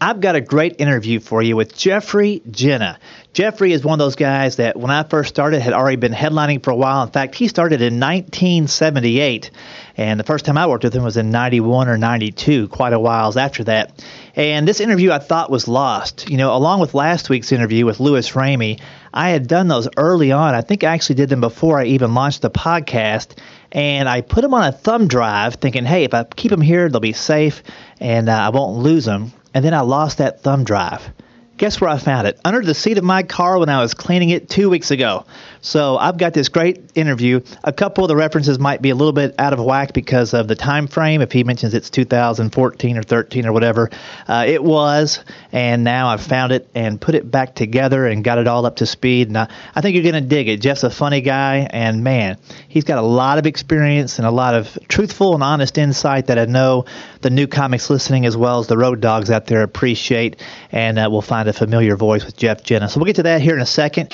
I've got a great interview for you with Jeffrey Jena. Jeffrey is one of those guys that when I first started had already been headlining for a while. In fact, he started in 1978, and the first time I worked with him was in 91 or 92, quite a while after that. And this interview I thought was lost. You know, along with last week's interview with Louis Ramey, I had done those early on. I think I actually did them before I even launched the podcast and I put them on a thumb drive, thinking, hey, if I keep them here, they'll be safe and uh, I won't lose them. And then I lost that thumb drive. Guess where I found it? Under the seat of my car when I was cleaning it two weeks ago. So I've got this great interview. A couple of the references might be a little bit out of whack because of the time frame. If he mentions it's 2014 or 13 or whatever, uh, it was. And now I've found it and put it back together and got it all up to speed. And I, I think you're going to dig it. Jeff's a funny guy, and man, he's got a lot of experience and a lot of truthful and honest insight that I know the new comics listening as well as the road dogs out there appreciate. And uh, we'll find a familiar voice with Jeff Jena. So we'll get to that here in a second.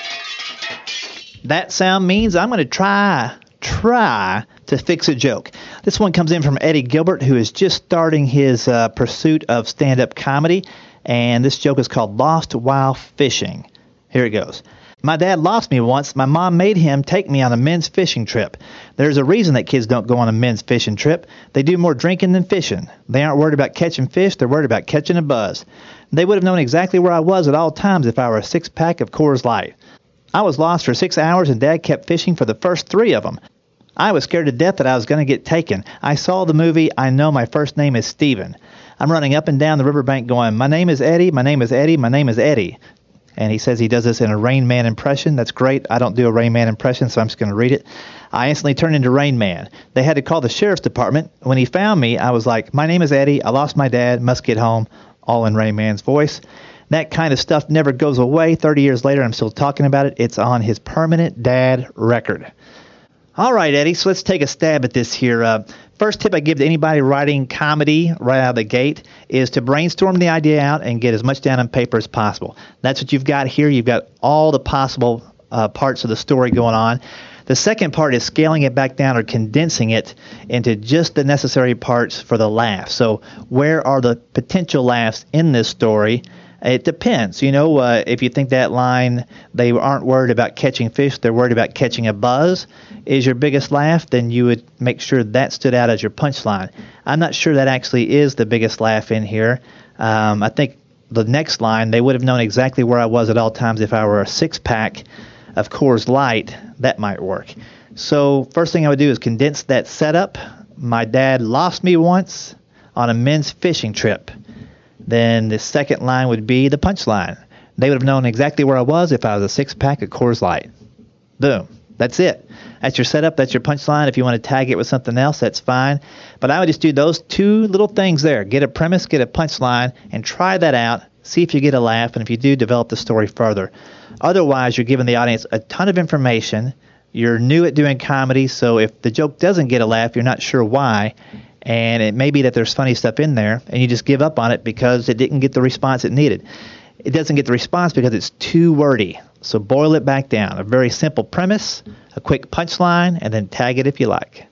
That sound means I'm going to try, try to fix a joke. This one comes in from Eddie Gilbert, who is just starting his uh, pursuit of stand up comedy. And this joke is called Lost While Fishing. Here it goes. My dad lost me once. My mom made him take me on a men's fishing trip. There's a reason that kids don't go on a men's fishing trip. They do more drinking than fishing. They aren't worried about catching fish, they're worried about catching a buzz. They would have known exactly where I was at all times if I were a six pack of Coors Light. I was lost for six hours and Dad kept fishing for the first three of them. I was scared to death that I was going to get taken. I saw the movie I Know My First Name is Steven. I'm running up and down the riverbank going, My name is Eddie, my name is Eddie, my name is Eddie. And he says he does this in a Rain Man impression. That's great. I don't do a Rain Man impression, so I'm just going to read it. I instantly turned into Rain Man. They had to call the sheriff's department. When he found me, I was like, My name is Eddie. I lost my dad. Must get home. All in Rain Man's voice. That kind of stuff never goes away. 30 years later, I'm still talking about it. It's on his permanent dad record. All right, Eddie, so let's take a stab at this here. Uh, first tip I give to anybody writing comedy right out of the gate is to brainstorm the idea out and get as much down on paper as possible. That's what you've got here. You've got all the possible uh, parts of the story going on. The second part is scaling it back down or condensing it into just the necessary parts for the laugh. So, where are the potential laughs in this story? It depends. You know, uh, if you think that line, they aren't worried about catching fish, they're worried about catching a buzz, is your biggest laugh, then you would make sure that stood out as your punchline. I'm not sure that actually is the biggest laugh in here. Um, I think the next line, they would have known exactly where I was at all times if I were a six pack of Coors Light. That might work. So, first thing I would do is condense that setup. My dad lost me once on a men's fishing trip. Then the second line would be the punchline. They would have known exactly where I was if I was a six pack of Coors Light. Boom. That's it. That's your setup. That's your punchline. If you want to tag it with something else, that's fine. But I would just do those two little things there get a premise, get a punchline, and try that out. See if you get a laugh. And if you do, develop the story further. Otherwise, you're giving the audience a ton of information. You're new at doing comedy, so if the joke doesn't get a laugh, you're not sure why and it may be that there's funny stuff in there, and you just give up on it because it didn't get the response it needed. It doesn't get the response because it's too wordy. So boil it back down. A very simple premise, a quick punchline, and then tag it if you like.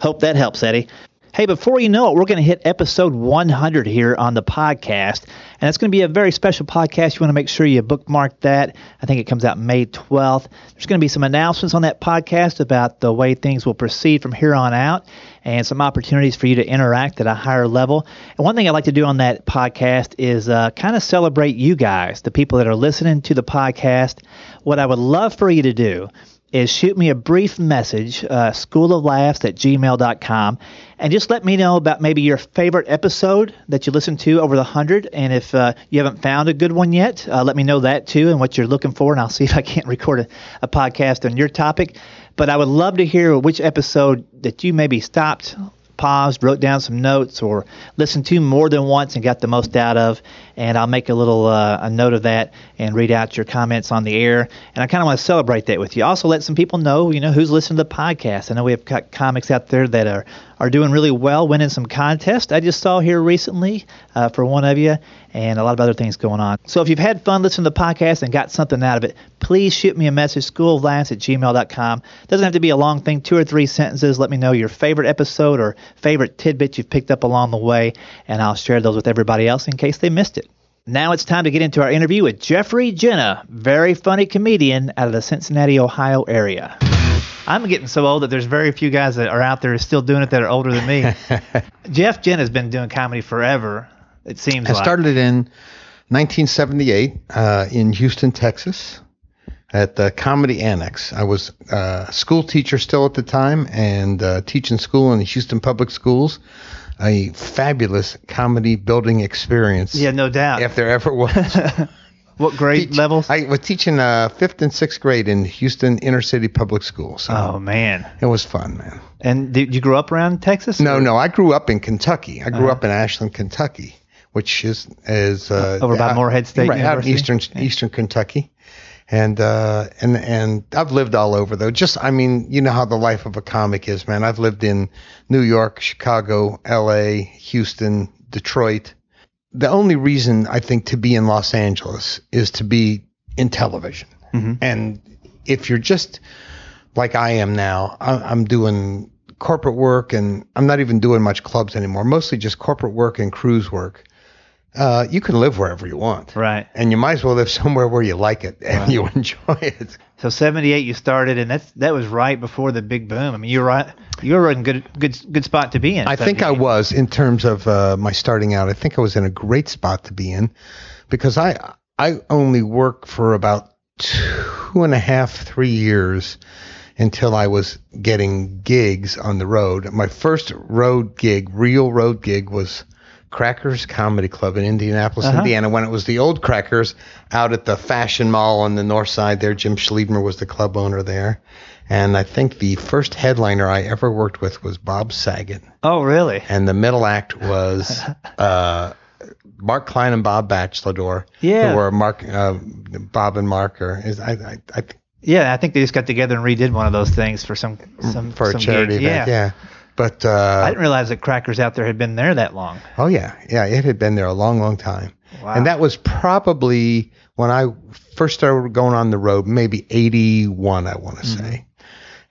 Hope that helps, Eddie. Hey, before you know it, we're going to hit episode 100 here on the podcast. And it's going to be a very special podcast. You want to make sure you bookmark that. I think it comes out May 12th. There's going to be some announcements on that podcast about the way things will proceed from here on out and some opportunities for you to interact at a higher level. And one thing I'd like to do on that podcast is uh, kind of celebrate you guys, the people that are listening to the podcast. What I would love for you to do is shoot me a brief message, uh, schooloflaughs at gmail.com, and just let me know about maybe your favorite episode that you listened to over the 100. And if uh, you haven't found a good one yet, uh, let me know that too and what you're looking for, and I'll see if I can't record a, a podcast on your topic. But I would love to hear which episode that you maybe stopped paused, wrote down some notes, or listened to more than once and got the most out of. And I'll make a little uh, a note of that and read out your comments on the air. And I kind of want to celebrate that with you. Also, let some people know, you know, who's listening to the podcast. I know we have got comics out there that are are doing really well, winning some contests. I just saw here recently uh, for one of you, and a lot of other things going on. So if you've had fun listening to the podcast and got something out of it, please shoot me a message, schooloflaughs at gmail.com. Doesn't have to be a long thing, two or three sentences. Let me know your favorite episode or favorite tidbit you've picked up along the way, and I'll share those with everybody else in case they missed it. Now it's time to get into our interview with Jeffrey Jena, very funny comedian out of the Cincinnati, Ohio area. I'm getting so old that there's very few guys that are out there still doing it that are older than me. Jeff Jena has been doing comedy forever. It seems. I like. started it in 1978 uh, in Houston, Texas, at the Comedy Annex. I was uh, a school teacher still at the time and uh, teaching school in the Houston Public Schools. A fabulous comedy building experience. Yeah, no doubt. If there ever was. what grade Teach- levels? I was teaching uh, fifth and sixth grade in Houston inner city public schools. So oh man. it was fun, man. And did you grow up around Texas? No, or- no, I grew up in Kentucky. I grew up in Ashland, Kentucky, which is is uh, Over by Morehead State right, out in University? eastern eastern Kentucky, and uh, and and I've lived all over though. Just I mean, you know how the life of a comic is, man. I've lived in New York, Chicago, L.A., Houston, Detroit. The only reason I think to be in Los Angeles is to be in television, and if you're just like I am now, I'm doing corporate work and I'm not even doing much clubs anymore, mostly just corporate work and cruise work. Uh, you can live wherever you want. Right. And you might as well live somewhere where you like it and you enjoy it. So 78 you started and that's that was right before the big boom. I mean, you're right. You were in good good good spot to be in. I think I was in terms of uh, my starting out. I think I was in a great spot to be in because I I only worked for about two and a half three years until I was getting gigs on the road. My first road gig, real road gig, was Crackers Comedy Club in Indianapolis, Uh-huh. Indiana, when it was the old Crackers out at the Fashion Mall on the north side there. Jim Schliedmer was the club owner there. And I think the first headliner I ever worked with was Bob Saget Oh, really? and the middle act was uh, Mark Klein and Bob Bachelor. Yeah. who were Mark, uh, Bob and Mark, or is I, I, I Yeah, I think they just got together and redid one of those things for some some for some a charity event. Yeah. Yeah, but I uh, didn't realize that Crackers out there had been there that long. oh yeah, yeah, it had been there a long, long time, Wow. and that was probably when I first started going on the road, maybe '81, I want to Mm-hmm. say.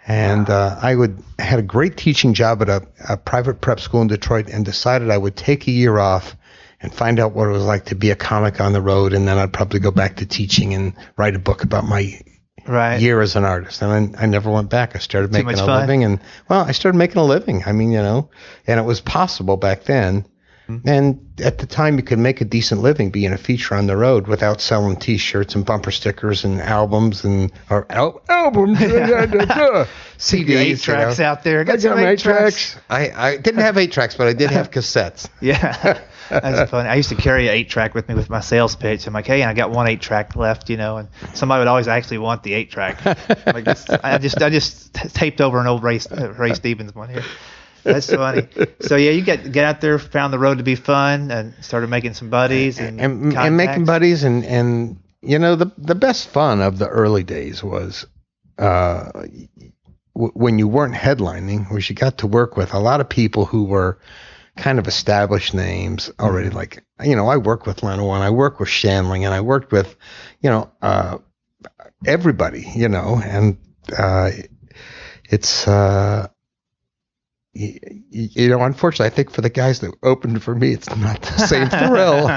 And uh, I would had a great teaching job at a, a private prep school in Detroit, and decided I would take a year off and find out what it was like to be a comic on the road, and then I'd probably go back to teaching and write a book about my Right. year as an artist. And then I never went back. I started making a fun? living, and well, I started making a living. I mean, you know, and it was possible back then. Mm-hmm. And at the time, you could make a decent living being a feature on the road without selling T-shirts and bumper stickers and albums and or al- albums, CDs, The eight you tracks know. out there. I Got got some eight tracks. tracks. I, I didn't have eight tracks, but I did have cassettes. Yeah. That's funny. I used to carry an eight track with me with my sales pitch. I'm like, hey, I got one eight track left, you know, and somebody would always actually want the eight track. like this, I just I just taped over an old Ray uh, Ray Stevens one here. That's funny. So yeah, you get get out there, found the road to be fun, and started making some buddies and and, and making buddies and and you know the the best fun of the early days was uh w- when you weren't headlining was you got to work with a lot of people who were kind of established names already Mm-hmm. like you know I work with Leno and I work with Shandling and I worked with you know uh everybody you know and uh it's uh y- y- you know, unfortunately, I think for the guys that opened for me, it's not the same thrill.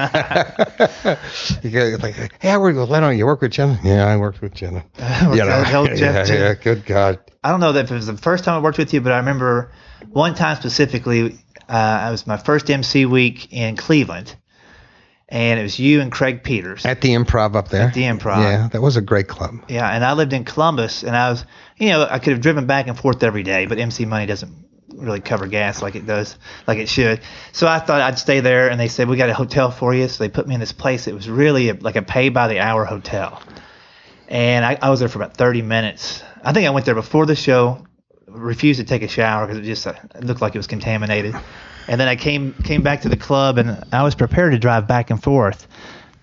you get like, hey, I work with Leno. You work with Jena? Yeah, I worked with Jena. Well, You know, yeah, Jeff to- yeah, good God. I don't know if it was the first time I worked with you, but I remember one time specifically. Uh, it was my first MC week in Cleveland, and it was you and Craig Peters. At the improv up there. At the Improv. Yeah, that was a great club. Yeah, and I lived in Columbus, and I was, you know, I could have driven back and forth every day, but MC money doesn't really cover gas like it does, like it should. So I thought I'd stay there, and they said we got a hotel for you. So they put me in this place. It was really a, like a pay by the hour hotel, and I, I was there for about 30 minutes. I think I went there before the show. Refused to take a shower because it just uh, it looked like it was contaminated. And then I came came back to the club, and I was prepared to drive back and forth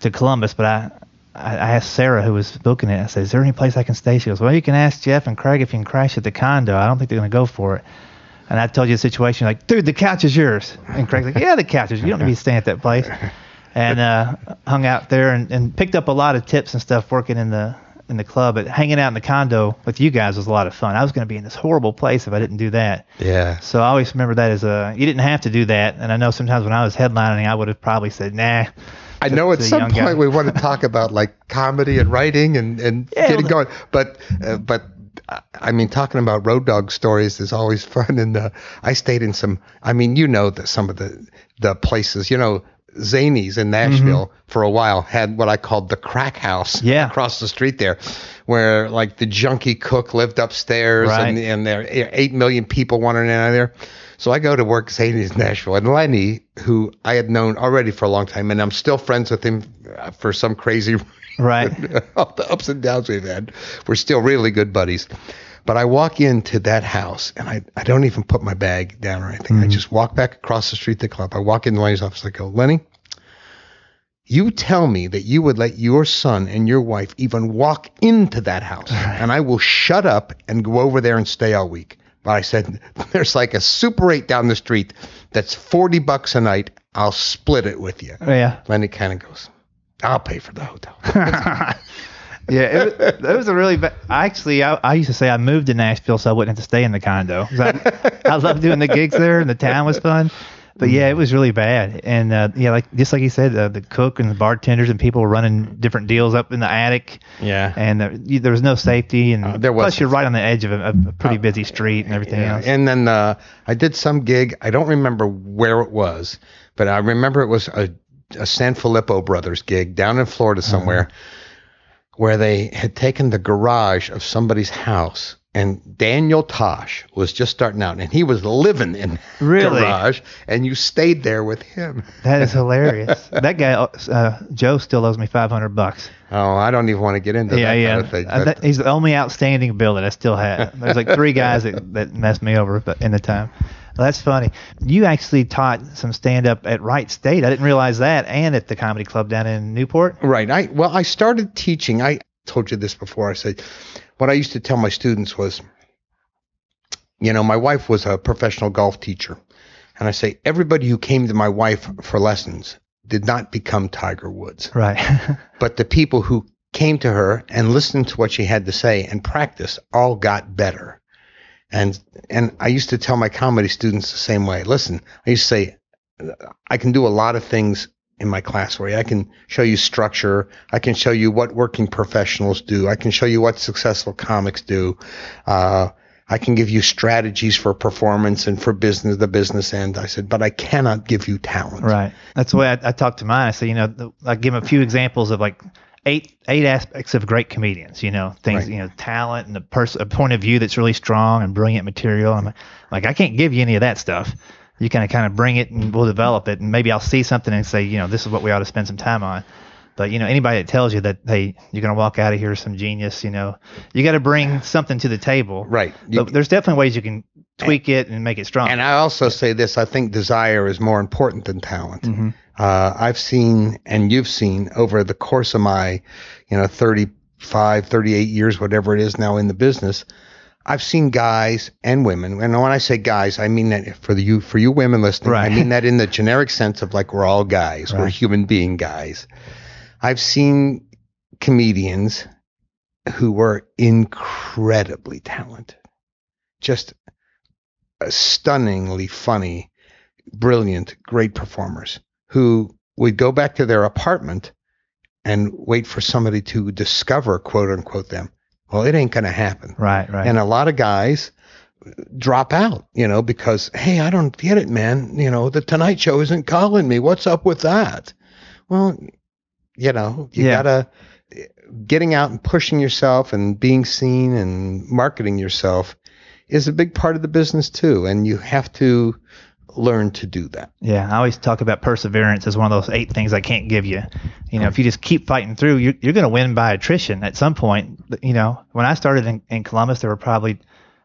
to Columbus, but I. I asked Sarah, who was booking it. I said, "Is there any place I can stay?" She goes, "Well, you can ask Jeff and Craig if you can crash at the condo. I don't think they're going to go for it." And I told you the situation, like, "Dude, the couch is yours." And Craig's like, "Yeah, the couch is. You don't need to be staying at that place." And uh, hung out there and, and picked up a lot of tips and stuff working in the in the club. But hanging out in the condo with you guys was a lot of fun. I was going to be in this horrible place if I didn't do that. Yeah. So I always remember that as a you didn't have to do that. And I know sometimes when I was headlining, I would have probably said, "Nah." I know to at some point guy. we want to talk about like comedy and writing and, and Yeah, getting well, going, but uh, but I mean talking about road dog stories is always fun. And uh, I stayed in some. I mean, you know that some of the the places, you know. Zanies in Nashville for a while had what I called the crack house Mm-hmm. Yeah. across the street there, where like the junkie cook lived upstairs Right. and, and there are eight million people wandering in and out of there. So I go to work Zanies Nashville, and Lenny, who I had known already for a long time, and I'm still friends with him uh, for some crazy Right. all the ups and downs we've had. We're still really good buddies. But I walk into that house and I, I don't even put my bag down or anything. I mm-hmm. just walk back across the street to the club. I walk into Lenny's office. I go, Lenny, you tell me that you would let your son and your wife even walk into that house, and I will shut up and go over there and stay all week. But I said, there's like a Super 8 down the street that's 40 bucks a night. I'll split it with you. Oh, yeah. Lenny kind of goes, I'll pay for the hotel. Yeah, it was, it was a really bad. Actually, I, I used to say I moved to Nashville so I wouldn't have to stay in the condo. I, I loved doing the gigs there, and the town was fun. But yeah, it was really bad. And uh, yeah, like just like you said, uh, the cook and the bartenders and people were running different deals up in the attic. Yeah. And uh, you, there was no safety, and Uh, there plus wasn't. you're right on the edge of a, a pretty busy street and everything Yeah, else. And then uh, I did some gig. I don't remember where it was, but I remember it was a, a San Filippo Brothers gig down in Florida Uh-huh. Where they had taken the garage of somebody's house. And Daniel Tosh was just starting out, and he was living in the Really? garage, and you stayed there with him. that is hilarious. that guy, uh, Joe, still owes me 500 bucks. Oh, I don't even want to get into Yeah, that yeah. kind of thing. Uh, that- he's the only outstanding bill that I still have. There's like three guys that, that messed me over in the time. Well, that's funny. You actually taught some stand up at Wright State. I didn't realize that, and at the comedy club down in Newport. Right. I well, I started teaching. I told you this before. I said what I used to tell my students was, you know, my wife was a professional golf teacher, and I say everybody who came to my wife for lessons did not become Tiger Woods, Right. but the people who came to her and listened to what she had to say and practiced all got better. And and I used to tell my comedy students the same way. Listen, I used to say I can do a lot of things in my class where. I can show you structure. I can show you what working professionals do. I can show you what successful comics do. Uh, I can give you strategies for performance and for business, the business end. I said, but I cannot give you talent. right. That's the way I, I talk to mine. I say, you know, I give them a few examples of like eight eight aspects of great comedians. You know, things, Right. you know, talent and a person, a point of view that's really strong and brilliant material. I'm like, I can't give you any of that stuff. You kind of kind of bring it and we'll develop it, and maybe I'll see something and say, you know, this is what we ought to spend some time on. But you know, anybody that tells you that hey, you're gonna walk out of here some genius, you know, you got to bring something to the table. Right. You- But there's definitely ways you can tweak it and make it strong. And I also say this: I think desire is more important than talent. Mm-hmm. Uh, I've seen, and you've seen, over the course of my, you know, 35, 38 years, whatever it is now in the business, I've seen guys and women, and when I say guys, I mean that for the you for you women listening, Right. I mean that in the generic sense of like we're all guys, we're human being guys. I've seen comedians who were incredibly talented, just stunningly funny, brilliant, great performers who would go back to their apartment and wait for somebody to discover, quote unquote, them. Well, it ain't going to happen. right, right. And a lot of guys drop out, you know, because, hey, I don't get it, man. You know, the Tonight Show isn't calling me. What's up with that? Well, you know, you Yeah. gotta getting out and pushing yourself and being seen and marketing yourself is a big part of the business too. And you have to learn to do that. Yeah, I always talk about perseverance as one of those eight things I can't give you. You know, if you just keep fighting through, you're, you're going to win by attrition at some point. You know, when I started in, in Columbus, there were probably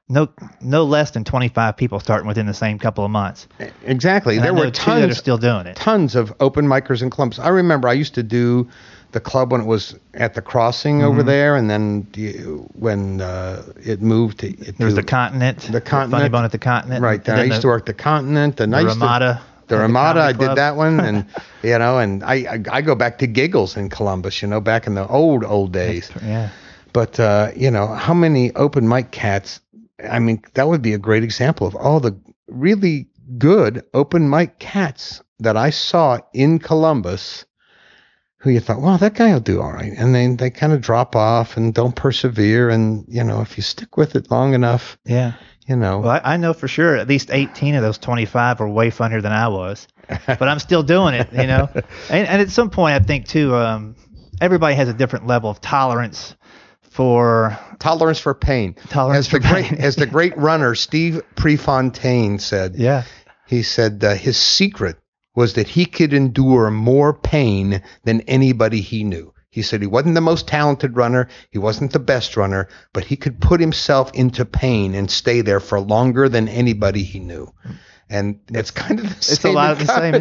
no no less than 25 people starting within the same couple of months. Exactly. And there were two that are tons, still doing it. tons of open micers and clubs. I remember I used to do the club when it was at the crossing over Mm-hmm. there, and then you, when uh, it moved to it, There was to- the continent, the continent, Funny Bone at the continent, right there. I used the- to work the continent, and the I used to- Ramada. the Ramada, I did that one, and you know, and I, I I go back to giggles in Columbus, you know, back in the old old days. Yeah. But uh, you know, how many open mic cats? I mean, that would be a great example of all the really good open mic cats that I saw in Columbus. Who you thought, well, that guy will do all right, and then they kind of drop off and don't persevere. And you know, if you stick with it long enough, Yeah. you know, Well, I, I know for sure at least 18 of those 25 were way funnier than I was, but I'm still doing it, you know. And, and at some point, I think too, um, everybody has a different level of tolerance for tolerance for pain. Tolerance as the great pain. as the great runner Steve Prefontaine said. yeah, He said uh, his secret was that he could endure more pain than anybody he knew. He said he wasn't the most talented runner, he wasn't the best runner, but he could put himself into pain and stay there for longer than anybody he knew. And it's kind of the it's same. a lot of the same.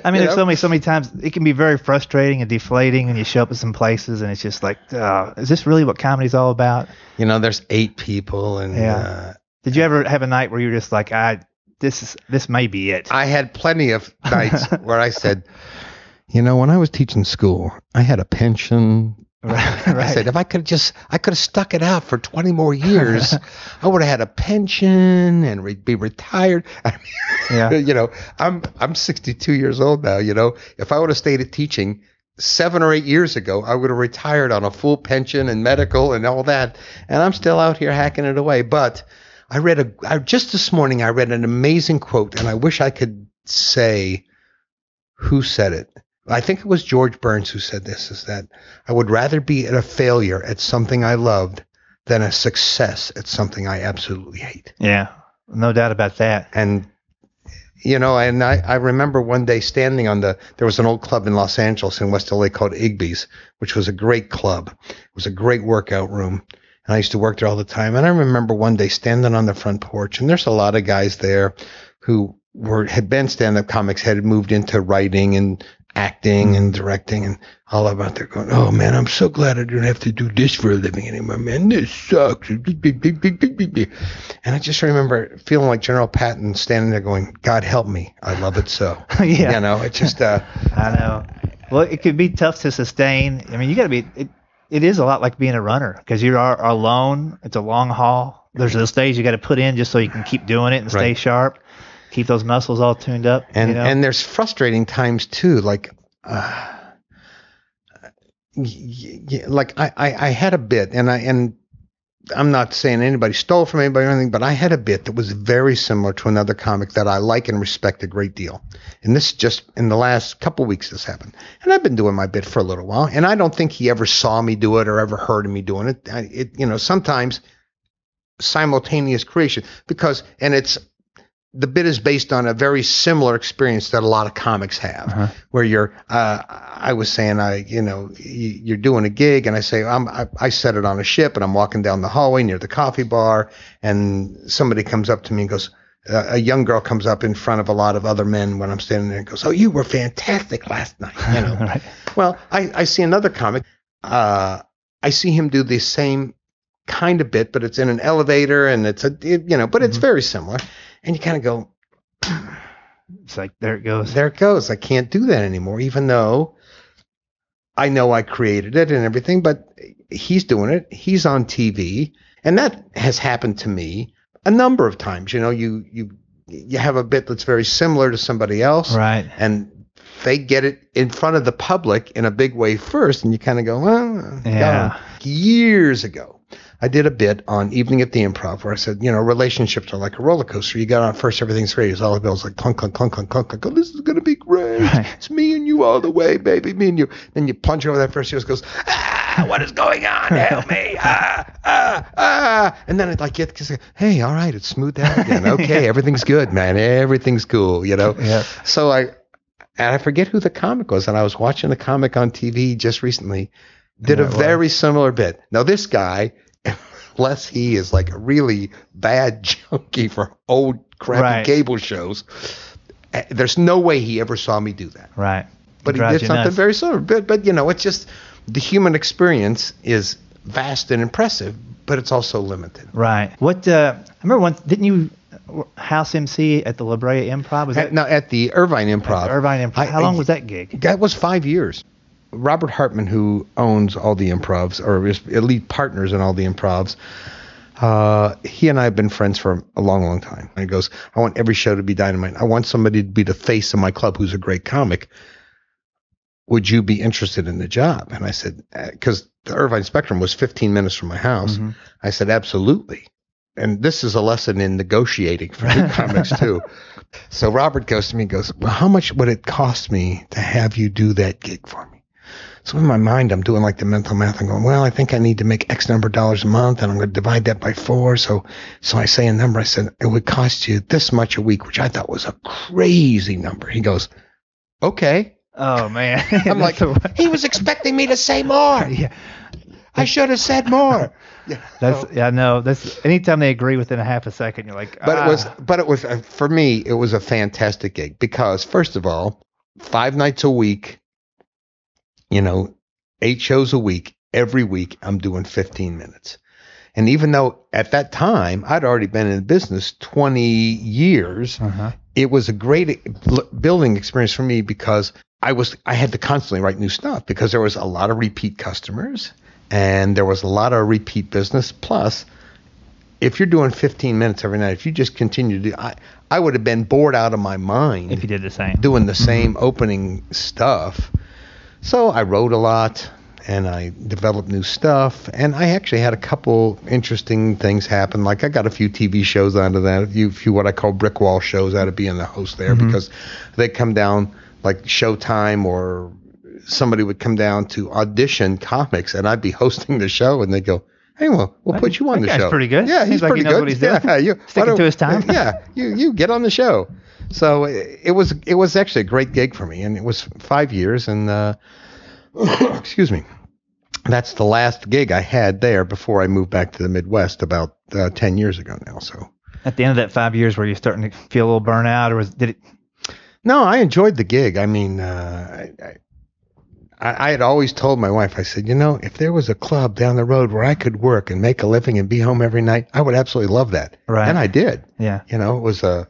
I mean, there's know? so many, so many times it can be very frustrating and deflating when you show up at some places and it's just like, uh, is this really what comedy's all about? you know, there's eight people, and Yeah. uh, Did you ever have a night where you're just like, I, this is, this may be it? I had plenty of nights where I said, you know, when I was teaching school, I had a pension. Right, I said, if I could just, I could have stuck it out for 20 more years, I would have had a pension and re- be retired. I mean, Yeah. you know, I'm, I'm 62 years old now. You know, if I would have stayed at teaching seven or eight years ago, I would have retired on a full pension and medical and all that. And I'm still out here hacking it away. But I read a, I, just this morning, I read an amazing quote and I wish I could say who said it. I think it was George Burns who said this is that I would rather be a failure at something I loved than a success at something I absolutely hate. yeah, no doubt about that. And you know, and I, I remember one day standing on the there was an old club in Los Angeles in West LA called Igby's, which was a great club. It was a great workout room. And I used to work there all the time. And I remember one day standing on the front porch, and there's a lot of guys there who were had been stand-up comics, had moved into writing and acting and directing and all about there going, Oh man, I'm so glad I don't have to do this for a living anymore, man. This sucks. And I just remember feeling like General Patton standing there going, God help me. I love it so. Yeah. You know, it just uh I know. Well, it could be tough to sustain. I mean, you got to be. It, it is a lot like being a runner because you are alone. It's a long haul. There's those days you got to put in just so you can keep doing it and stay sharp, keep those muscles all tuned up. and you know? and there's frustrating times too like uh, y- y- like I, I i had a bit and i and i'm not saying anybody stole from anybody or anything but i had a bit that was very similar to another comic that i like and respect a great deal and this just in the last couple weeks this happened and i've been doing my bit for a little while and i don't think he ever saw me do it or ever heard of me doing it I, it you know sometimes simultaneous creation because and it's the bit is based on a very similar experience that a lot of comics have, Uh-huh. where you're. Uh, I was saying, I, you know, you're doing a gig, and I say, I'm, I, I set it on a ship, and I'm walking down the hallway near the coffee bar, and somebody comes up to me and goes, uh, a young girl comes up in front of a lot of other men when I'm standing there and goes, "Oh, you were fantastic last night," you know. Right. Well, I, I see another comic. Uh, I see him do the same kind of bit, but it's in an elevator and it's a, it- you know, but it's Mhm. very similar. And you kind of go, It's like there it goes. there it goes. I can't do that anymore, even though I know I created it and everything, but he's doing it. He's on TV. And that has happened to me a number of times. You know, you, you, you have a bit that's very similar to somebody else Right. and they get it in front of the public in a big way first, and you kind of go, well, Yeah. God." Years ago, I did a bit on Evening at the Improv where I said, you know, relationships are like a roller coaster. You got on first, everything's great. It's all the bells like clunk, clunk, clunk, clunk, clunk, clunk. Oh, this is gonna be great. Right. It's me and you all the way, baby. Me and you. Then you plunge over that first, she just goes, ah, what is going on? Help me! Ah, ah, ah. And then it like get, just, hey, all right, it's smoothed out again. Okay, everything's good, man. Everything's cool. You know. Yeah. So I, and I forget who the comic was, and I was watching the comic on TV just recently. Did a Yeah, it very similar bit. Now this guy bless he is like a really bad junkie for old crappy Right. cable shows. Uh, There's no way he ever saw me do that. Right. But he did something nuts. very similar. But, but you know, it's just the human experience is vast and impressive, but it's also limited. Right. What? Uh, I remember once. Didn't you house MC at the La Brea Improv? Was At, that now at the Irvine Improv, Irvine Improv? I- How long was that gig? That was five years. Robert Hartman, who owns all the improvs or is elite partners in all the improvs, uh, he and I have been friends for a long, long time. And he goes, I want every show to be dynamite. I want somebody to be the face of my club who's a great comic. Would you be interested in the job? And I said, because the Irvine Spectrum was 15 minutes from my house. Mhm. I said, absolutely. And this is a lesson in negotiating for new comics too. So Robert goes to me and goes, Well, how much would it cost me to have you do that gig for me? So in my mind, I'm doing like the mental math. I'm going, well, I think I need to make X number of dollars a month, and I'm going to divide that by four. So, so I say a number. I said it would cost you this much a week, which I thought was a crazy number. He goes, okay. Oh man. I'm like, he was expecting me to say more. yeah. I should have said more. Yeah. That's yeah. No. That's anytime they agree within a half a second, you're like. But ah. it was, but it was uh, for me. It was a fantastic gig because, first of all, five nights a week, you know, eight shows a week. Every week, I'm doing 15 minutes. And even though at that time I'd already been in business 20 years, Uh-huh. it was a great building experience for me because I was I had to constantly write new stuff because there was a lot of repeat customers and there was a lot of repeat business. Plus, if you're doing 15 minutes every night, if you just continue to do, I I would have been bored out of my mind If you did the same. doing the same opening stuff. So I wrote a lot and I developed new stuff. And I actually had a couple interesting things happen. Like I got a few TV shows out of that, a few, few what I call brick wall shows out of being the host there mm-hmm. because they come down like Showtime or somebody would come down to audition comics and I'd be hosting the show and they'd go, Hey, well, we'll put you on that the guy's show. pretty good. Yeah, Seems he's like he pretty knows good. what he's doing. Yeah, you, Sticking to his time. Yeah, you you get on the show. So it, it was it was actually a great gig for me, and it was five years. And uh, excuse me, that's the last gig I had there before I moved back to the Midwest about uh, ten years ago now. So At the end of that five years, were you starting to feel a little burnout, or was did it? no, I enjoyed the gig. I mean, uh, I, I I had always told my wife, I said, you know, if there was a club down the road where I could work and make a living and be home every night, I would absolutely love that. Right. And I did. Yeah. You know, it was a.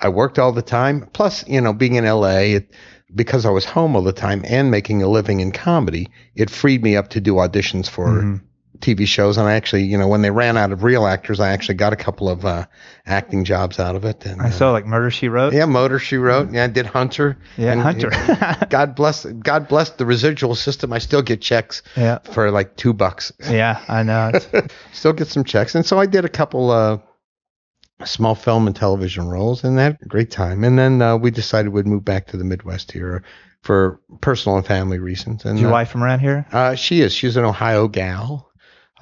I worked all the time. Plus, you know, being in LA, it, because I was home all the time and making a living in comedy, it freed me up to do auditions for Mhm. TV shows. And I actually, you know, when they ran out of real actors, I actually got a couple of uh, acting jobs out of it. And I uh, saw like Murder She Wrote. yeah, Murder She wrote. Yeah, I did Hunter. Yeah, And- Hunter. God bless. God bless the residual system. I still get checks Yeah. for like two bucks. Yeah, I know. Still get some checks. And so I did a couple uh, small film and television roles and had a great time. And then uh, we decided we'd move back to the Midwest here for personal and family reasons. And is your uh, wife from around here? uh, she is. She's an Ohio gal.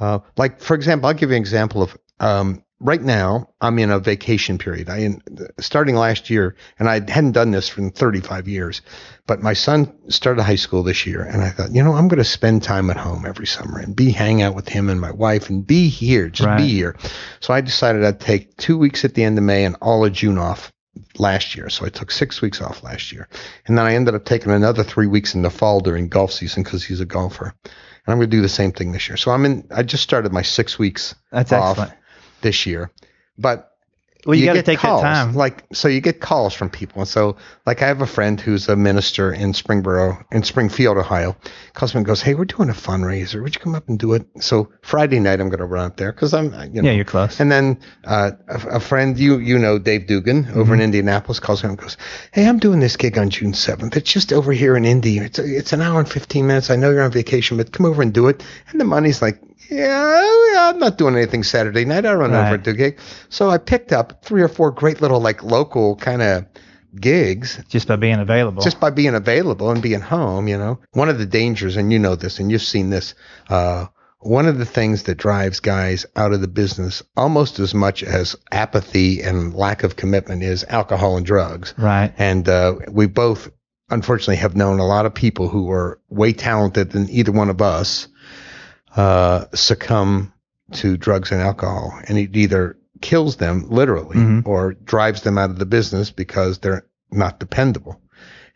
Uh, like for example, I'll give you an example of um, right now. I'm in a vacation period. I in, starting last year, and I hadn't done this for 35 years. But my son started high school this year, and I thought, you know, I'm going to spend time at home every summer and be hang out with him and my wife and be here, just Right. be here. So I decided I'd take two weeks at the end of May and all of June off last year. So I took six weeks off last year. And then I ended up taking another three weeks in the fall during golf season because he's a golfer. And I'm going to do the same thing this year. So I'm in, I just started my six weeks That's off excellent. This year. But Well, you, got to take calls, that time. Like, so you get calls from people. And so, like, I have a friend who's a minister in Springboro, in Springfield, Ohio, calls me and goes, Hey, we're doing a fundraiser. Would you come up and do it? So Friday night, I'm going to run up there because I'm, you know, yeah, you're close. and then uh, a, a friend, you you know Dave Dugan over Mm-hmm. in Indianapolis, calls me and goes, "Hey, I'm doing this gig on June 7th. It's just over here in Indy. It's it's an hour and 15 minutes. I know you're on vacation, but come over and do it." And the money's like, "Yeah, I'm not doing anything Saturday night. I run over Right. and do a gig." So I picked up three or four great little like local kind of gigs just by being available. just by being available and being home, you know. One of the dangers, and you know this, and you've seen this, uh, one of the things that drives guys out of the business almost as much as apathy and lack of commitment is alcohol and drugs. right. And uh, we both, unfortunately, have known a lot of people who are way talented than either one of us uh, succumb to drugs and alcohol, and it either kills them literally Mhm. or drives them out of the business because they're not dependable.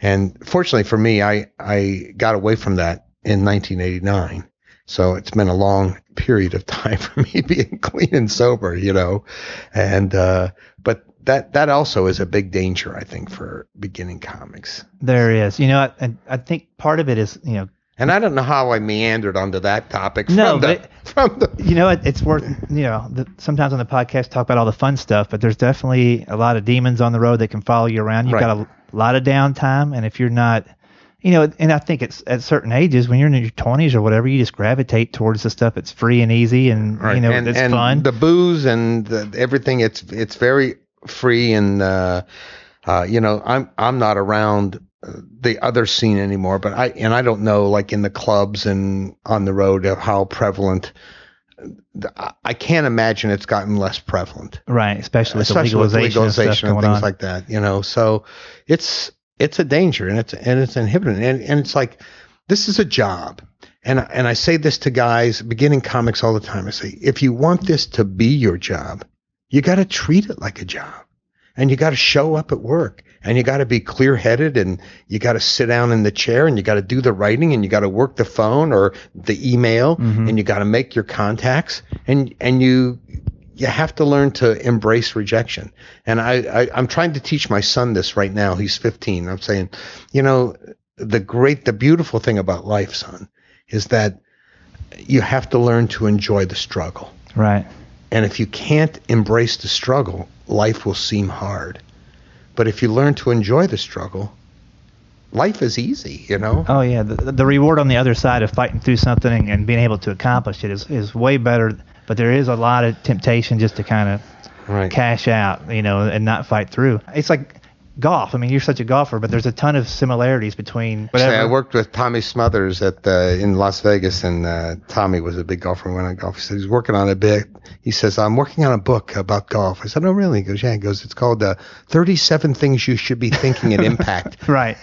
And fortunately for me, I I got away from that in 1989. So it's been a long period of time for me being clean and sober, you know. And uh, but that that also is a big danger, I think, for beginning comics. There is. You know, I, and I think part of it is, you know, And I don't know how I meandered onto that topic from No, the but- from the you know, it, it's worth, you know, the, sometimes on the podcast talk about all the fun stuff, but there's definitely a lot of demons on the road that can follow you around. You've Right. got a lot of downtime, and if you're not, you know, and I think it's at certain ages when you're in your 20s or whatever, you just gravitate towards the stuff that's free and easy, and you know, and, it's and fun. The booze and the, everything. It's it's very free and uh, uh, you know I'm I'm not around the other scene anymore. But I and I don't know like in the clubs and on the road of how prevalent. I- can't imagine it's gotten less prevalent, right, especially with especially the with legalization, legalization and things on. like that. You know, so it's it's a danger and it's and it's inhibiting and and it's like this is a job. And and I say this to guys beginning comics all the time. I say if you want this to be your job, you got to treat it like a job. And you got to show up at work and you got to be clear headed and you got to sit down in the chair and you got to do the writing and you got to work the phone or the email Mhm. and you got to make your contacts and and you you have to learn to embrace rejection. And I, I I'm trying to teach my son this right now. He's 15. I'm saying, you know, the great the beautiful thing about life, son, is that you have to learn to enjoy the struggle. Right. And if you can't embrace the struggle, life will seem hard. But if you learn to enjoy the struggle, life is easy, you know? Oh yeah, the, the reward on the other side of fighting through something and, and being able to accomplish it is, is way better. But there is a lot of temptation just to kind of Right. cash out, you know, and not fight through. It's like golf. I mean, you're such a golfer, but there's a ton of similarities between whatever. Say, I worked with Tommy Smothers at uh, in Las Vegas, and uh, Tommy was a big golfer. We went on golf. He said he's working on a bit. He says I'm working on a book about golf. I said, Oh, really? He goes, Yeah. He goes, It's called uh, 37 Things You Should Be Thinking at Impact. Right,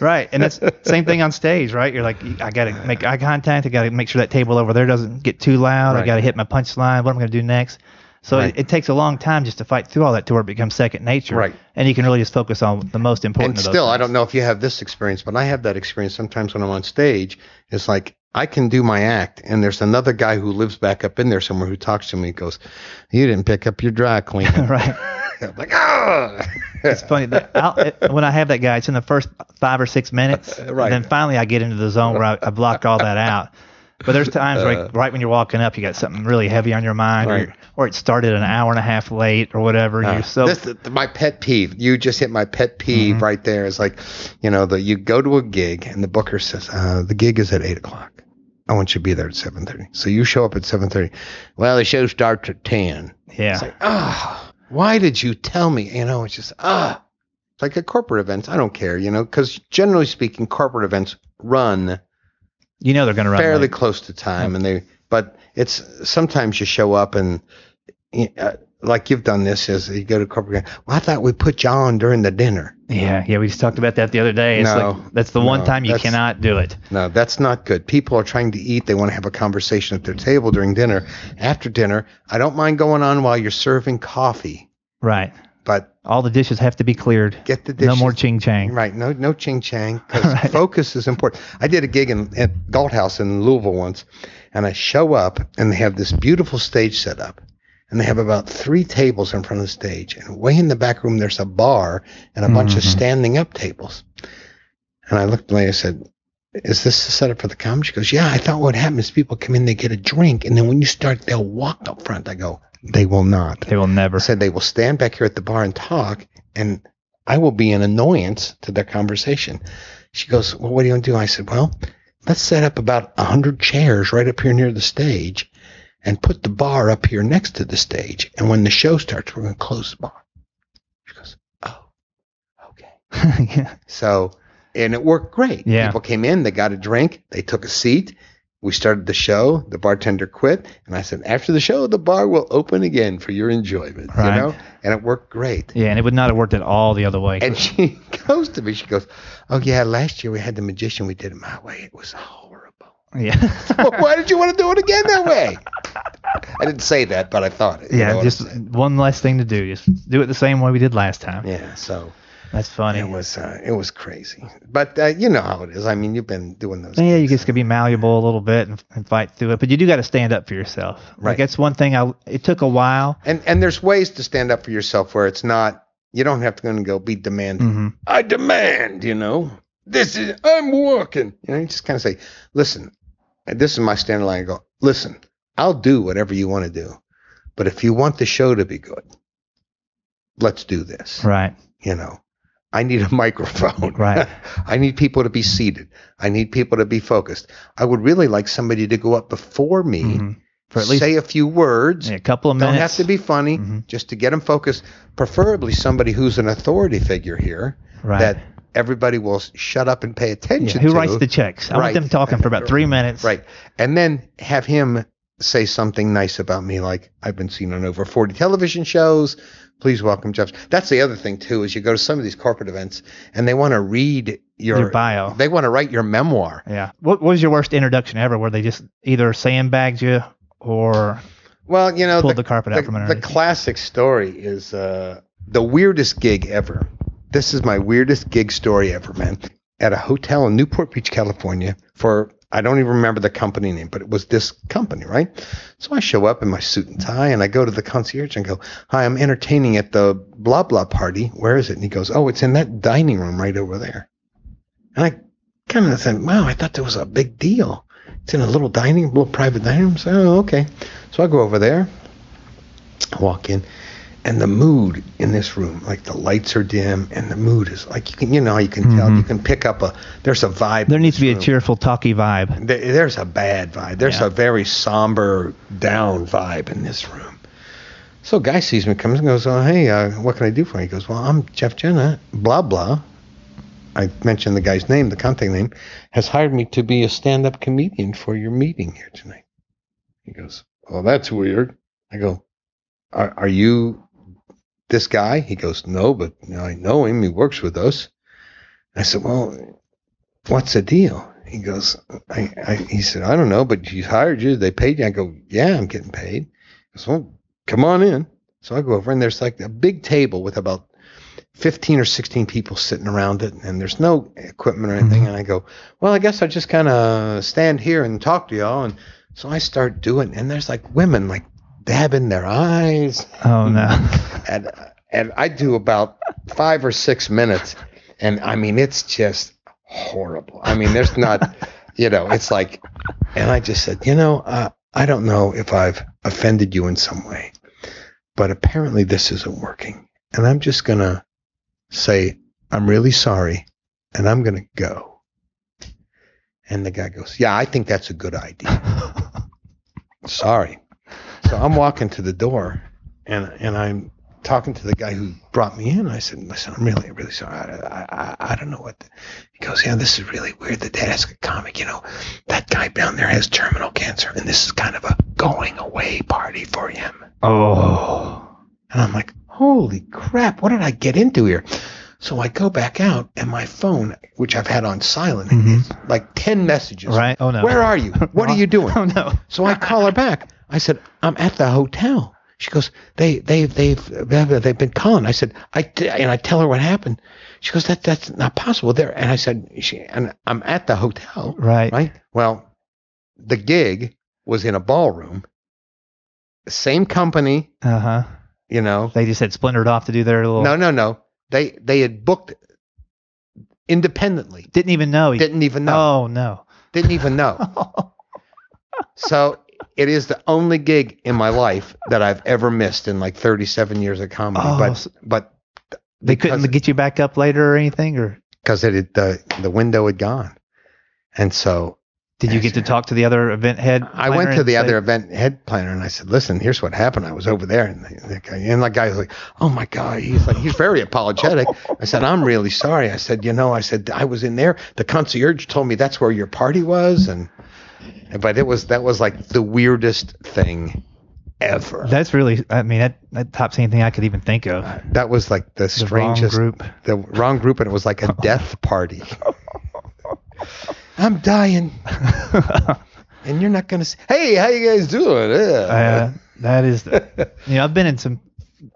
right, and that's same thing on stage, right? You're like, I got to make eye contact. I got to make sure that table over there doesn't get too loud. I got to hit my punch line. What am I going to do next? So Right. it, it takes a long time just to fight through all that to where it becomes second nature. Right. And you can really just focus on the most important. and of those still, I don't know if you have this experience, but I have that experience sometimes when I'm on stage. It's like I can do my act, and there's another guy who lives back up in there somewhere who talks to me and goes, "You didn't pick up your dry cleaning." right. I'm like, ah. It's funny that it, when I have that guy, it's in the first five or six minutes. Right. And then finally, I get into the zone where I, I blocked all that out. But there's times right, right when you're walking up, you got something really heavy on your mind, Uh. Right. or, or it started an hour and a half late, or whatever. Uh, so this is my pet peeve. You just hit my pet peeve Mm-hmm. right there. It's like, you know, the you go to a gig and the booker says, uh, the gig is at eight o'clock. I want you to be there at seven thirty. So you show up at seven thirty. Well, the show starts at ten. yeah. It's like, ah, why did you tell me? You know, it's just ah. It's like a corporate event. I don't care, you know, because generally speaking, corporate events run you know they're going to run fairly late. close to time, and they. But it's sometimes you show up and, uh, like you've done this, is you go to corporate. Well, I thought we put you on during the dinner. Yeah, yeah. We just talked about that the other day. It's No, like that's the one no, time you cannot do it. No, that's not good. People are trying to eat. They want to have a conversation at their table during dinner. After dinner, I don't mind going on while you're serving coffee, Right. But All the dishes have to be cleared. get the dishes. No more ching chang. Right. No, no ching chang because Right. focus is important. I did a gig in, at Galt House in Louisville once, and I show up and they have this beautiful stage set up, and they have about three tables in front of the stage, and way in the back room there's a bar and a bunch of Mhm. standing up tables. And I looked at the lady and said, "Is this the setup for the comedy?" She goes, "Yeah." I thought what happens is people come in, they get a drink, and then when you start, they'll walk up front. I go, "They will not." They will never. Said they will stand back here at the bar and talk, and I will be an annoyance to their conversation. She goes, Well, what do you want to do? I said, Well, let's set up about a hundred chairs right up here near the stage and put the bar up here next to the stage. And when the show starts, we're going to close the bar. She goes, Oh, okay. yeah. So, and it worked great. Yeah. People came in, they got a drink, they took a seat. We started the show. The bartender quit, and I said, "After the show, the bar will open again for your enjoyment." Right. You know, and it worked great. Yeah, and it would not have worked at all the other way. And she goes to me, she goes, "Oh yeah, last year we had the magician. We did it my way. It was horrible. yeah. well, why did you want to do it again that way?" I didn't say that, but I thought it. Yeah, just one less thing to do. Just do it the same way we did last time. yeah. So That's funny. it was uh, it was crazy, but uh, you know how it is. I mean, you've been doing those. yeah, you just could be malleable a little bit and, and fight through it, but you do got to stand up for yourself. Right. Like that's one thing. I it took a while. And and there's ways to stand up for yourself where it's not. You don't have to go and go be demanding. hmm I demand, you know, this is, I'm working. You know, you just kind of say, listen, this is my standard line. I go, listen, I'll do whatever you want to do. But if you want the show to be good, let's do this. Right. You know, I need a microphone. Right. I need people to be seated. I need people to be focused. I would really like somebody to go up before me, Mhm. For at least say a few words. yeah, a couple of minutes. Don't have to be funny, Mhm. just to get them focused. Preferably somebody who's an authority figure here right. that everybody will shut up and pay Yeah, attention Who to. writes the checks? I want them talking for about three minutes. Right. And then have him say something nice about me, like I've been seen on over 40 television shows. Please welcome Jeff. That's the other thing too, is you go to some of these corporate events and they want to read your, Your bio. They want to write your memoir. Yeah. What, what was your worst introduction ever? Where they just either sandbagged you or Well, you know, Pulled the carpet out the, from the classic story is uh, the weirdest gig ever. This is my weirdest gig story ever, man. At a hotel in Newport Beach, California, for I don't even remember the company name, but it was this company, right? So I show up in my suit and tie, and I go to the concierge and go, "Hi, I'm entertaining at the blah blah party. Where is it?" And he goes, "Oh, it's in that dining room right over there." And I kind of said, "Wow, I thought that was a big deal. It's in a little dining, little private dining room." So, oh, okay. So I go over there, walk in, and the mood in this room, like the lights are dim, and the mood is like you can, you know, you can tell, Mhm. you can pick up a. There's a vibe. there needs to be a cheerful, talky vibe. There- There's a bad vibe. There's Yeah. a very somber, down vibe in this room. So a guy sees me, comes and goes, "Oh, hey, uh, what can I do for you?" He goes, "Well, I'm Jeff Jena, blah blah." I mentioned the guy's name, the contact name, has hired me to be a stand-up comedian for your meeting here tonight. He goes, "Oh, that's weird." I go, "Are, are you this guy?" He goes, "No, but you know, I know him. He works with us." I said, "Well, what's the deal?" He goes, I, I, he said, I don't know, but he hired you. They paid you. I go, yeah, I'm getting paid. He goes, well, come on in. So I go over and there's like a big table with about 15 or 16 people sitting around it and there's no equipment or anything. Mhm. And I go, well, I guess I'll just kind of stand here and talk to y'all. And so I start doing, and there's like women like dabbing their eyes Oh no. and and I do about five or six minutes, and I mean it's just horrible. I mean, there's not, you know, it's like, and I just said, you know, uh, I don't know if I've offended you in some way, but apparently this isn't working, and I'm just gonna say I'm really sorry, and I'm gonna go. And the guy goes, yeah, I think that's a good idea. sorry. So I'm walking to the door and and I'm talking to the guy who brought me in. I said, listen, I'm really, really sorry. I, I, I don't know what. The, he goes, yeah, this is really weird that they ask a comic. You know, that guy down there has terminal cancer, and this is kind of a going away party for him. oh. And I'm like, holy crap, what did I get into here? So I go back out, and my phone, which I've had on silent, Mhm. like ten messages. Right. Oh no. Where are you? What are you doing? Oh no. So I call her back. I said, I'm at the hotel. She goes, they, they, they've, they've been calling. I said, I, and I tell her what happened. She goes, that, that's not possible there. And I said, she, and I'm at the hotel, Right. right? Well, the gig was in a ballroom, same company, Uh huh. you know. They just had splintered off to do their little. No, no, no. They, they had booked independently. Didn't even know. Didn't even know. Oh no. Didn't even know. So it is the only gig in my life that I've ever missed in like 37 years of comedy. Oh, but but they couldn't get you back up later or anything, or because it had, the the window had gone, and so did you get to talk to the other event head? I went to the say- other event head planner and I said, "Listen, here's what happened. I was over there, and the, the guy, and the guy was like, "Oh my god," he's like, he's very apologetic. I said, "I'm really sorry." I said, "You know," I said, "I was in there. The concierge told me that's where your party was, and but it was that was like the weirdest thing ever. That's really. I mean, that that tops anything I could even think of. That was like the The wrong strangest group. the wrong group, and it was like a death party. I'm dying, and you're not gonna say, "Hey, how you guys doing?" Yeah. Uh, That is, the, you know, I've been in some.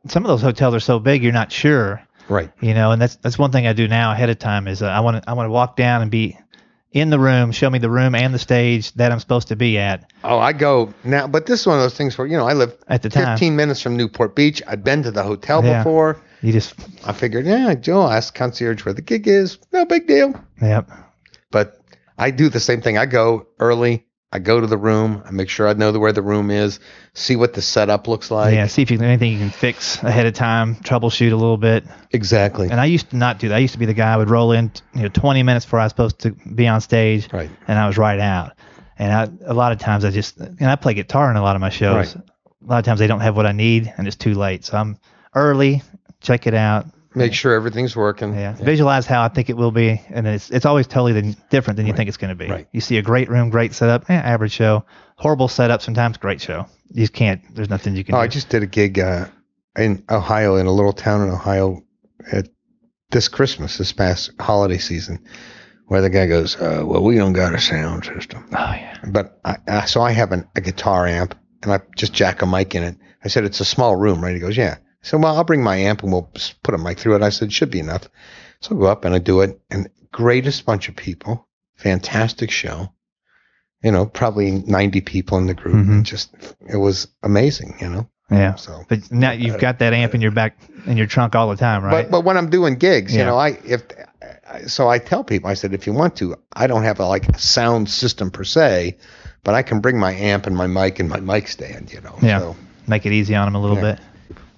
Some of those hotels are so big, you're not sure. Right. You know, and that's that's one thing I do now ahead of time is uh, I want to I want to walk down and be in the room, show me the room and the stage that I'm supposed to be at. Oh, I go now, but this is one of those things where you know I live At the time. 15 minutes from Newport Beach. I'd been to the hotel Yeah. before. You just, I figured, yeah, Joe, I'll ask concierge where the gig is. No big deal. yep, But I do the same thing. I go early. I go to the room. I make sure I know where the room is. See what the setup looks like. yeah. See if you anything you can fix ahead of time, troubleshoot a little bit. Exactly. And I used to not do that. I used to be the guy who would roll in, you know, 20 minutes before I was supposed to be on stage, Right. and I was right out. And I, a lot of times I just, and I play guitar in a lot of my shows. Right. A lot of times they don't have what I need, and it's too late. So I'm early, check it out, Make sure everything's working. Yeah. Visualize how I think it will be, and it's it's always totally than- different than you think it's going to be. Right. You see a great room, great setup, eh, average show. Horrible setup, sometimes great show. You just can't. There's nothing you can Oh, do. I just did a gig uh, in Ohio, in a little town in Ohio, at this Christmas, this past holiday season, where the guy goes, uh, "Well, we don't got a sound system." oh yeah. but I, I so I have an, a guitar amp and I just jack a mic in it. I said it's a small room, right? He goes, yeah. I said, well, I'll bring my amp and we'll put a mic through it. I said, should be enough. So I go up and I do it, and greatest bunch of people, fantastic show. You know, probably ninety people in the group. Mhm. Just it was amazing, you know. Yeah. So, But now you've got that amp in your back in your trunk all the time, right? but but when I'm doing gigs, Yeah. you know, I if so I tell people, I said, if you want to, I don't have a like sound system per se, but I can bring my amp and my mic and my mic stand, you know. Yeah. So, Make it easy on them a little Yeah. bit.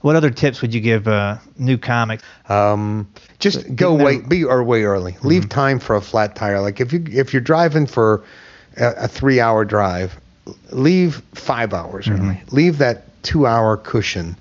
What other tips would you give uh, new comics? Um, just But go them- be or way early. Leave time for a flat tire. Like if you if you're driving for a, a three hour drive, leave five hours early. Leave that two hour cushion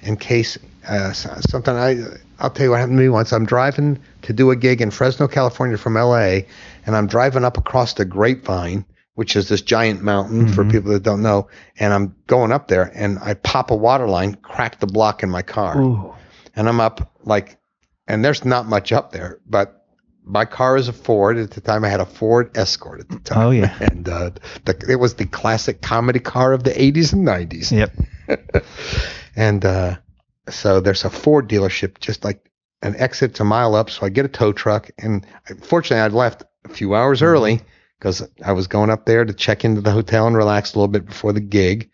in case uh, something. I I'll tell you what happened to me once. I'm driving to do a gig in Fresno, California from L.A. and I'm driving up across the Grapevine. Which is this giant mountain for people that don't know, and I'm going up there, and I pop a water line, crack the block in my car Ooh. and I'm up like, and there's not much up there, but my car is a Ford. At the time, I had a Ford Escort at the time. Oh, yeah. and uh, the, it was the classic comedy car of the 80s and 90s. Yep. And uh, so there's a Ford dealership just like an exit a mile up. So I get a tow truck, and fortunately, I'd left a few hours Mm-hmm. early because I was going up there to check into the hotel and relax a little bit before the gig.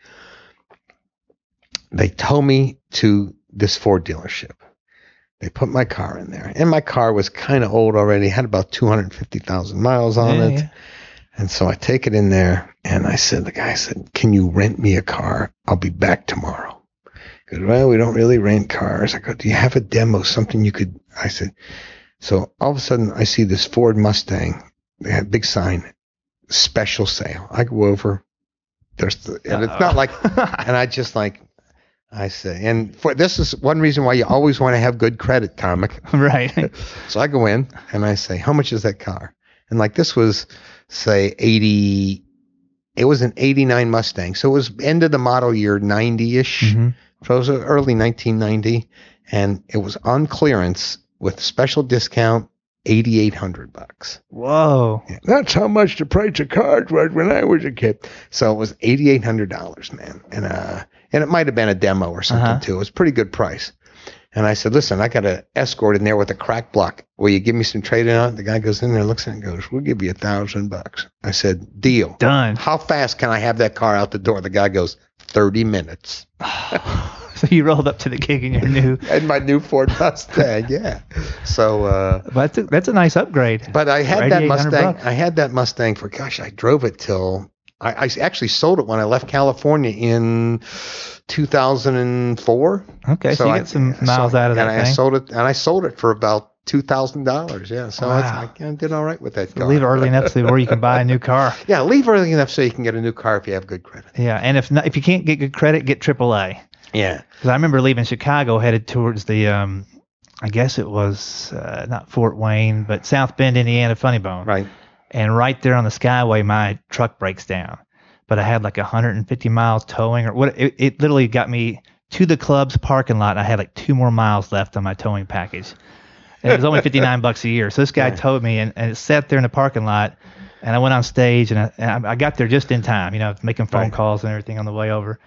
They tow me to this Ford dealership. They put my car in there, and my car was kind of old already, had about 250,000 miles on Yeah, it. yeah. And so I take it in there, and I said, the guy said, "Can you rent me a car? I'll be back tomorrow." He goes, "Well, we don't really rent cars." I go, "Do you have a demo? Something you could?" I said. So all of a sudden, I see this Ford Mustang. They had a big sign, special sale. I go over. There's, the, and it's not like, and I just like, I say, and for this is one reason why you always want to have good credit, comic. right. So I go in and I say, "How much is that car?" And like this was, say, eighty. It was an '89 Mustang, so it was end of the model year, '90ish. Mhm. So it was early 1990, and it was on clearance with special discount, 8,800 bucks. Whoa. That's how much the price of cars was when I was a kid. So it was $8,800, man, and uh, and it might have been a demo or something Uh-huh. too. It was a pretty good price. And I said, listen, I got an escort in there with a crack block. Will you give me some trading on it? The guy goes in there, looks at it, and goes, "We'll give you a thousand bucks." I said, "Deal." Done. How fast can I have that car out the door? The guy goes, 30 minutes. so you rolled up to the gig in your new. And my new Ford Mustang, yeah. So, uh, But that's a, that's a nice upgrade. but I had that Mustang. bucks. I had that Mustang for gosh, I drove it till I, I actually sold it when I left California in 2004. Okay, so, you I- get some so- miles out of that and I sold it, and I sold it for about two thousand dollars. Yeah, so I, Wow. I did all right with that car. Leave early enough to where you can buy a new car. Yeah, leave early enough so you can get a new car if you have good credit. Yeah, and if not, if you can't get good credit, get AAA. Yeah, Because I remember leaving Chicago, headed towards the, um, I guess it was uh, not Fort Wayne, but South Bend, Indiana, Funny Bone. right. And right there on the Skyway, my truck breaks down. But I had like 150 miles towing, or what? It, it literally got me to the club's parking lot. I had like two more miles left on my towing package. And it was only 59 bucks a year. So this guy Yeah. towed me, and, and it sat there in the parking lot. And I went on stage, and I, and I I got there just in time. You know, making phone Right. calls and everything on the way over.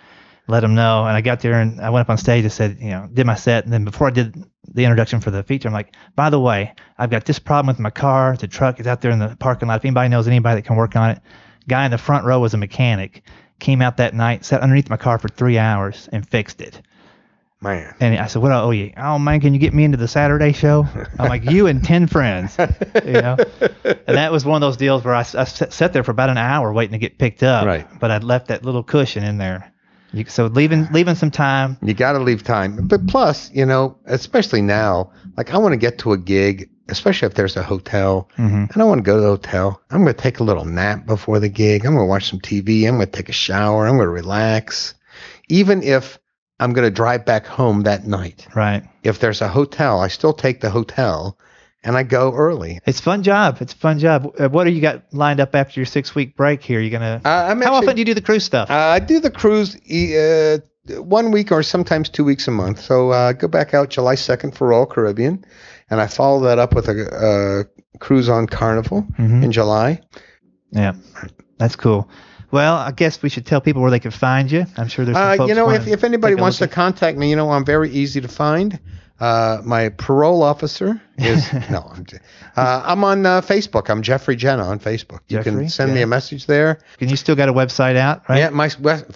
let them know. And I got there and I went up on stage and said, you know, did my set. And then before I did the introduction for the feature, I'm like, by the way, I've got this problem with my car. The truck is out there in the parking lot. If anybody knows anybody that can work on it, guy in the front row was a mechanic. Came out that night, sat underneath my car for three hours and fixed it. Man. And I said, "What do I owe you?" Oh man, can you get me into the Saturday show? I'm like, "You and ten friends," you know. And that was one of those deals where I, I sat there for about an hour waiting to get picked up. Right. But I'd left that little cushion in there. You, so leaving leaving some time. You got to leave time. But plus, you know, especially now, like I want to get to a gig, especially if there's a hotel. Mhm. I don't want to go to the hotel. I'm going to take a little nap before the gig. I'm going to watch some TV. I'm going to take a shower. I'm going to relax. Even if I'm going to drive back home that night. Right. If there's a hotel, I still take the hotel and I go early. It's a fun job. It's a fun job. Uh, What do you got lined up after your six week break here? You're gonna? Uh, I'm how actually- often do you do the cruise stuff? Uh, I do the cruise uh, one week or sometimes two weeks a month. So uh, go back out July 2nd for Royal Caribbean, and I follow that up with a, a cruise on Carnival Mhm. in July. yeah, that's cool. Well, I guess we should tell people where they can find you. I'm sure there's some Uh, folks you know, if, if anybody wants to contact me, you know, I'm very easy to find. Uh, my parole officer is no. I'm, uh, I'm on uh, Facebook. I'm Jeffrey Jena on Facebook. You Jeffrey can send me a message there. and you still got a website out, right? Yeah, my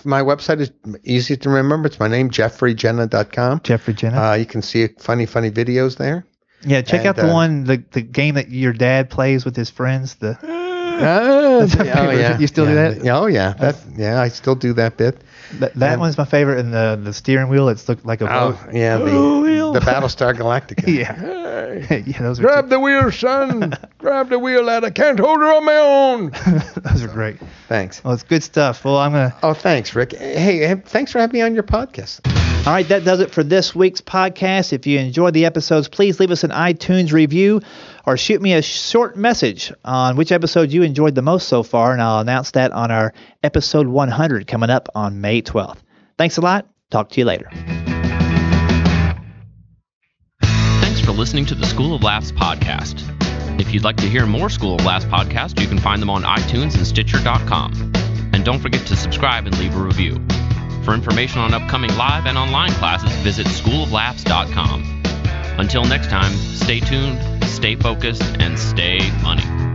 my website is easy to remember. It's my name, jeffreyjena.com. Jeffrey Jena. Uh, you can see funny, funny videos there. yeah, check out the uh, one the the game that your dad plays with his friends. The Oh, That's my. Oh, you still do yeah. that? Oh yeah, uh, that yeah, I still do that bit. that, that And- one's my favorite, and the the steering wheel. It's looked like a Oh boat. yeah, Oh, the wheel. the Battlestar Galactica. Yeah. yeah, those Grab the wheel, son. Grab the wheel, lad. I can't hold her on my own. those are great. Thanks. Well, it's good stuff. Well, I'm gonna. Oh, thanks, Rick. Hey, hey, thanks for having me on your podcast. All right, that does it for this week's podcast. If you enjoyed the episodes, please leave us an iTunes review or shoot me a short message on which episode you enjoyed the most so far, and I'll announce that on our episode 100 coming up on May 12th. Thanks a lot. Talk to you later. Thanks for listening to the School of Laughs podcast. If you'd like to hear more School of Laughs podcasts, you can find them on iTunes and Stitcher.com. And don't forget to subscribe and leave a review. For information on upcoming live and online classes, visit schooloflaughs.com. Until next time, stay tuned, stay focused, and stay funny.